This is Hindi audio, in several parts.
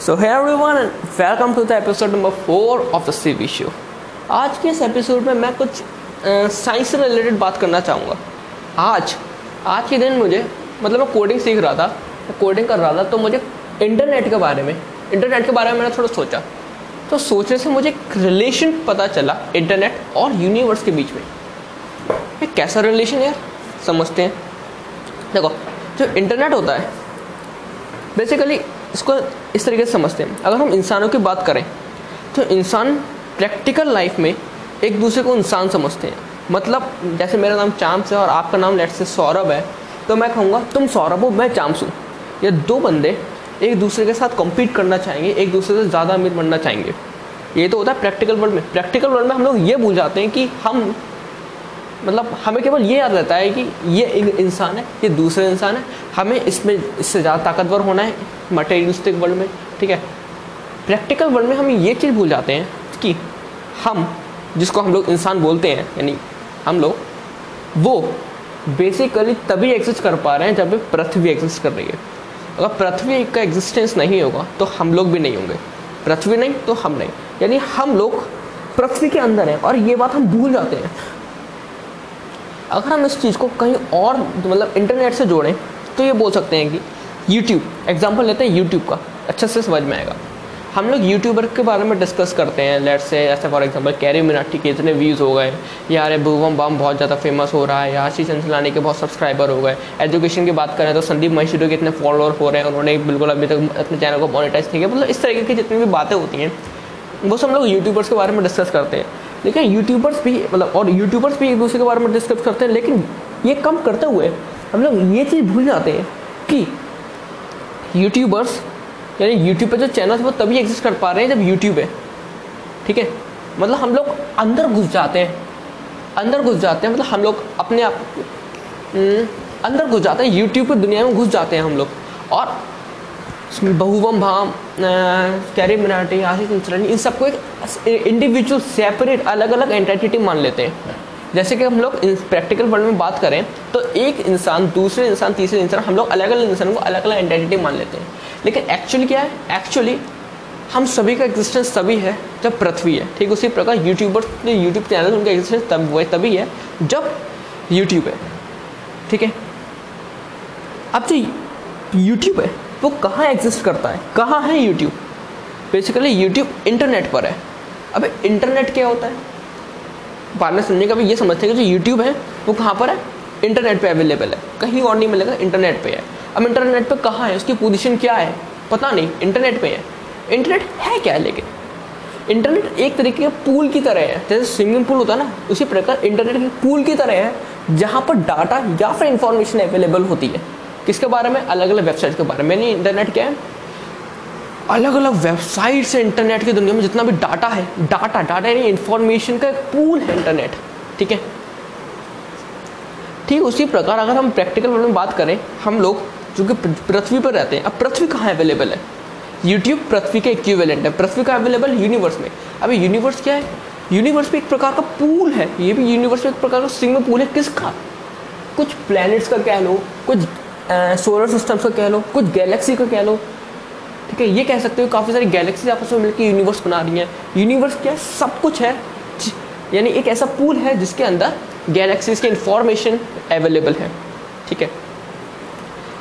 So hi everyone welcome to the episode number four of the CV show आज के इस एपिसोड में मैं कुछ साइंस से रिलेटेड बात करना चाहूँगा। आज आज के दिन मुझे मतलब मैं कोडिंग सीख रहा था कोडिंग कर रहा था तो मुझे इंटरनेट के बारे में इंटरनेट के बारे में मैंने थोड़ा सोचा। तो सोचने से मुझे एक रिलेशन पता चला इंटरनेट और यूनिवर्स के बीच में। ये कैसा रिलेशन है यार? समझते हैं। देखो, जो इंटरनेट होता है बेसिकली इसको इस तरीके से समझते हैं। अगर हम इंसानों की बात करें तो इंसान प्रैक्टिकल लाइफ में एक दूसरे को इंसान समझते हैं। मतलब जैसे मेरा नाम चांस है और आपका नाम लेट से सौरभ है तो मैं कहूँगा, तुम सौरभ हो, मैं चांस हूँ। ये दो बंदे एक दूसरे के साथ कम्पीट करना चाहेंगे, एक दूसरे से ज़्यादा अमीर बनना चाहेंगे। ये तो होता है प्रैक्टिकल वर्ल्ड में। प्रैक्टिकल वर्ल्ड में हम लोग ये भूल जाते हैं कि हम मतलब हमें केवल ये याद रहता है कि ये एक इंसान है, ये दूसरे इंसान है। हमें इसमें, इससे ज़्यादा ताकतवर होना है मटेरियलिस्टिक वर्ल्ड में, ठीक है? प्रैक्टिकल वर्ल्ड में हम ये चीज़ भूल जाते हैं कि हम, जिसको हम लोग इंसान बोलते हैं, यानी हम लोग, वो बेसिकली तभी एग्जिस्ट कर पा रहे हैं जब पृथ्वी एग्जिस्ट कर रही है। अगर पृथ्वी का एग्जिस्टेंस नहीं होगा तो हम लोग भी नहीं होंगे। पृथ्वी नहीं तो हम नहीं। यानी हम लोग पृथ्वी के अंदर हैं और ये बात हम भूल जाते हैं। अगर हम इस चीज़ को कहीं और मतलब इंटरनेट से जोड़ें तो ये बोल सकते हैं कि यूट्यूब एग्ज़ाम्पल लेते हैं यूट्यूब का। अच्छे से समझ में आएगा। हम लोग यूट्यूबर के बारे में डिस्कस करते हैं। लेट से ऐसे फॉर एग्जांपल कैरी मिनाटी के इतने व्यूज़ हो गए। या अरे भुवम बम बहुत ज़्यादा फ़ेमस हो रहा है। या आशीष अंसलानी के बहुत सब्सक्राइबर हो गए। एजुकेशन की बात करें तो संदीप महेश्वरी के इतने फॉलोअर हो रहे हैं। उन्होंने बिल्कुल अभी तक अपने चैनल को मोनिटाइज नहीं किया। मतलब इस तरीके की जितनी भी बातें होती हैं, वो सब लोग यूट्यूबर्स के बारे में डिस्कस करते हैं। लेकिन यूट्यूबर्स भी मतलब और यूट्यूबर्स भी एक दूसरे के बारे में डिस्कस करते हैं लेकिन ये कम करते हुए हम लोग ये चीज़ भूल जाते हैं कि यूट्यूबर्स यानी यूट्यूब पर जो चैनल वो तभी एग्जिस्ट कर पा रहे हैं जब यूट्यूब है। ठीक है? मतलब हम लोग अंदर घुस जाते हैं। अंदर घुस जाते हैं मतलब हम लोग अपने आप हम्म, अंदर घुस जाते हैं यूट्यूब की दुनिया में घुस जाते हैं हम लोग। और बहुवम भाम कैरी मिनाटी आशिक इंसरानी इन सबको एक इंडिविजुअल सेपरेट अलग अलग एंटिटी मान लेते हैं। जैसे कि हम लोग प्रैक्टिकल वर्ल्ड में बात करें तो एक इंसान, दूसरे इंसान, तीसरे इंसान, हम लोग अलग अलग इंसान को अलग अलग एंटिटी मान लेते हैं। लेकिन एक्चुअली क्या है? एक्चुअली हम सभी का एग्जिस्टेंस तभी है जब पृथ्वी है। ठीक, उसी प्रकार यूट्यूबर यूट्यूब चैनल उनका एग्जिस्टेंस तब, वह तभी है जब यूट्यूब है। ठीक है? अब जो यूट्यूब है वो कहाँ एग्जिस्ट करता है? कहाँ है यूट्यूब बेसिकली यूट्यूब इंटरनेट पर है। अब इंटरनेट क्या होता है? बाद में सुनने का भी ये समझते हैं कि जो यूट्यूब है, वो कहाँ पर है? इंटरनेट पे अवेलेबल है। कहीं और नहीं मिलेगा इंटरनेट पे है। अब इंटरनेट पे कहाँ है? उसकी पोजीशन क्या है? पता नहीं। इंटरनेट पे है। इंटरनेट है क्या है लेकिन? इंटरनेट एक तरीके का पूल की तरह है। जैसे स्विमिंग पूल होता है ना, उसी प्रकार इंटरनेट की पूल की तरह है, जहाँ पर डाटा या फिर इंफॉर्मेशन अवेलेबल होती है। किसके बारे में? अलग अलग वेबसाइट के बारे में। नहीं इंटरनेट है? अलग अलग वेबसाइट से इंटरनेट की दुनिया में, जितना भी डाटा है। डाटा डाटा यानी इंफॉर्मेशन का एक पूल है इंटरनेट ठीक है? ठीक, उसी प्रकार अगर हम प्रैक्टिकल में बात करें, हम लोग जो कि पृथ्वी पर रहते हैं, अब पृथ्वी कहाँ अवेलेबल है? यूट्यूब पृथ्वी के इक्विवेलेंट है। पृथ्वी का अवेलेबल यूनिवर्स में। अभी यूनिवर्स क्या है? यूनिवर्स भी एक प्रकार का पूल है। ये भी यूनिवर्स में एक प्रकार का सिंगल पूल है। किसका? कुछ प्लैनेट्स का कह लो, कुछ सोलर सिस्टम्स का कह लो, कुछ गैलेक्सी का कह लो। ठीक है, ये कह सकते हो काफ़ी सारी गैलेक्सीज आपस में मिलकर यूनिवर्स बना रही हैं। यूनिवर्स क्या है? सब कुछ है। यानी एक ऐसा पूल है जिसके अंदर गैलेक्सीज की इंफॉर्मेशन अवेलेबल है। ठीक है?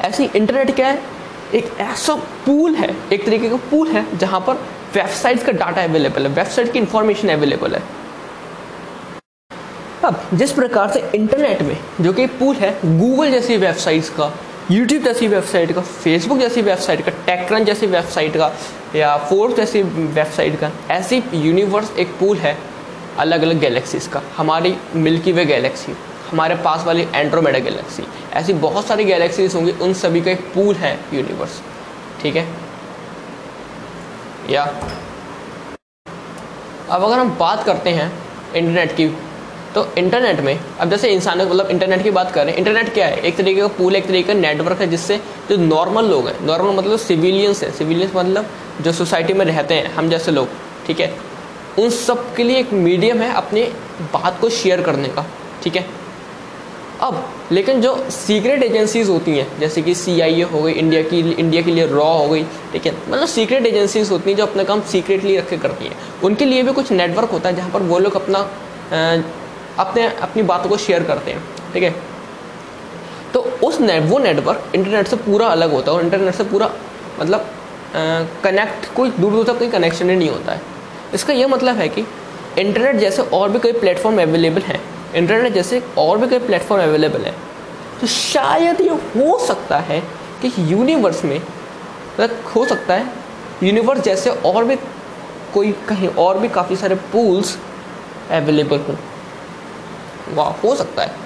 ऐसी इंटरनेट क्या है? एक ऐसा पूल है, एक तरीके का पूल है, जहाँ पर वेबसाइट्स का डाटा अवेलेबल है वेबसाइट की इंफॉर्मेशन अवेलेबल है। अब, जिस प्रकार से इंटरनेट में, जो कि पूल है गूगल जैसी वेबसाइट्स का यूट्यूब जैसी वेबसाइट का फेसबुक जैसी वेबसाइट का टेक्रन जैसी वेबसाइट का, या फोर्थ जैसी वेबसाइट का, ऐसी यूनिवर्स एक पूल है अलग अलग गैलेक्सीज का, हमारी मिल्की वे गैलेक्सी हमारे पास वाली एंड्रोमेडा गैलेक्सी ऐसी बहुत सारी गैलेक्सीज होंगी, उन सभी का एक पूल है यूनिवर्स ठीक है? या, अब अगर हम बात करते हैं इंटरनेट की तो इंटरनेट में, अब जैसे इंसान मतलब इंटरनेट की बात करें इंटरनेट क्या है? एक तरीके का पूल एक तरीके का नेटवर्क है जिससे जो नॉर्मल लोग हैं नॉर्मल मतलब सिविलियंस है। सिविलियंस मतलब जो सोसाइटी में रहते हैं, हम जैसे लोग, ठीक है? उन सब के लिए एक मीडियम है अपनी बात को शेयर करने का, ठीक है? अब, लेकिन जो सीक्रेट एजेंसीज होती हैं, जैसे कि सी आई ए हो गई इंडिया की इंडिया के लिए रॉ हो गई, ठीक है? मतलब सीक्रेट एजेंसीज होती हैं जो अपना काम सीक्रेटली रख के करती हैं। उनके लिए भी कुछ नेटवर्क होता है जहाँ पर वो लोग अपना अपने, अपनी बातों को शेयर करते हैं, ठीक है? तो उस नेट वो नेटवर्क इंटरनेट से पूरा अलग होता है और इंटरनेट से पूरा मतलब कनेक्ट कोई दूर दूर तक कोई कनेक्शन ही नहीं होता है। इसका यह मतलब है कि इंटरनेट जैसे और भी कई प्लेटफॉर्म अवेलेबल हैं इंटरनेट जैसे और भी कई प्लेटफॉर्म अवेलेबल हैं तो शायद ये हो सकता है कि यूनिवर्स में मतलब हो सकता है यूनिवर्स जैसे और भी कोई, कहीं और भी काफ़ी सारे पूल्स अवेलेबल हों। वाह, हो सकता है।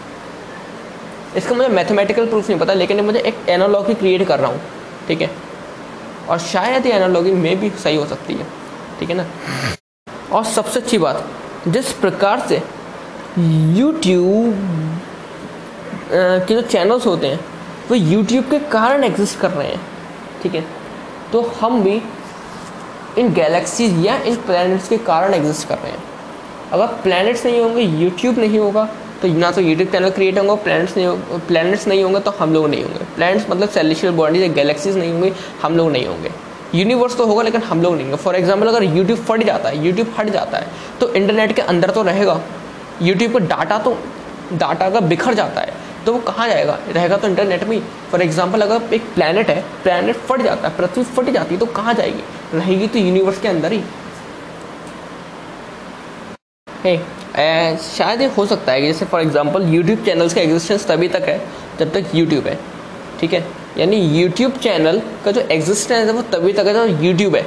इसका मुझे मैथमेटिकल प्रूफ नहीं पता, लेकिन मुझे एक एनालॉगी क्रिएट कर रहा हूँ, ठीक है? और शायद ये एनालॉगी में भी सही हो सकती है, ठीक है ना? और सबसे अच्छी बात, जिस प्रकार से यूट्यूब के जो चैनल्स होते हैं, वो यूट्यूब के कारण एग्जिस्ट कर रहे हैं, ठीक है? तो हम भी इन गैलेक्सीज या इन प्लैनेट्स के कारण एग्जिस्ट कर रहे हैं। अगर प्लैनेट्स नहीं होंगे यूट्यूब नहीं होगा तो ना तो यूट्यूब चैनल क्रिएट होंगे प्लैनेट्स नहीं प्लैनेट्स नहीं होंगे तो हम लोग नहीं होंगे। प्लैनेट्स मतलब सेलिशियल बॉडीज या गैलेक्सीज नहीं होंगे, हम लोग नहीं होंगे। यूनिवर्स तो होगा, लेकिन हम लोग नहीं होंगे। फॉर एग्ज़ाम्पल अगर यूट्यूब फट जाता है यूट्यूब हट जाता है तो इंटरनेट के अंदर तो रहेगा। यूट्यूब पर डाटा तो डाटा का बिखर जाता है तो वो कहाँ जाएगा? रहेगा तो इंटरनेट में ही। फॉर एग्ज़ाम्पल अगर एक प्लानट है प्लानट फट जाता है, पृथ्वी फट जाती है तो कहाँ जाएगी? रहेगी तो यूनिवर्स के अंदर ही। ए, शायद ये हो सकता है कि जैसे फॉर एग्जांपल यूट्यूब चैनल्स का एग्जिस्टेंस तभी तक है जब तक यूट्यूब है। ठीक है? यानी यूट्यूब चैनल का जो एग्जिस्टेंस है वो तभी तक है जब यूट्यूब है।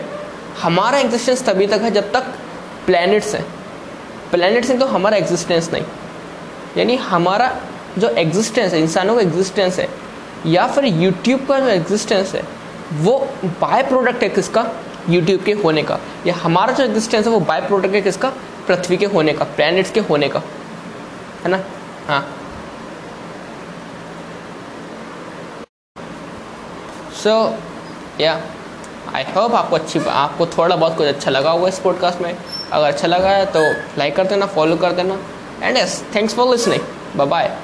हमारा एग्जिस्टेंस तभी तक है जब तक प्लैनेट्स हैं। प्लैनेट्स हैं तो हमारा एग्जिस्टेंस नहीं। यानी हमारा जो एग्जिस्टेंस है इंसानों का एग्जिस्टेंस है या फिर यूट्यूब का जो एग्जिस्टेंस है वो बाय प्रोडक्ट है किसका? यूट्यूब के होने का। या हमारा जो एग्जिस्टेंस है वो बाय प्रोडक्ट है किसका? पृथ्वी के होने का प्लैनेट्स के होने का, है ना? हाँ। सो या आई होप आपको अच्छी, आपको थोड़ा बहुत कुछ अच्छा लगा होगा इस पॉडकास्ट में। अगर अच्छा लगा है तो लाइक कर देना फॉलो कर देना। And yes thanks for listening bye bye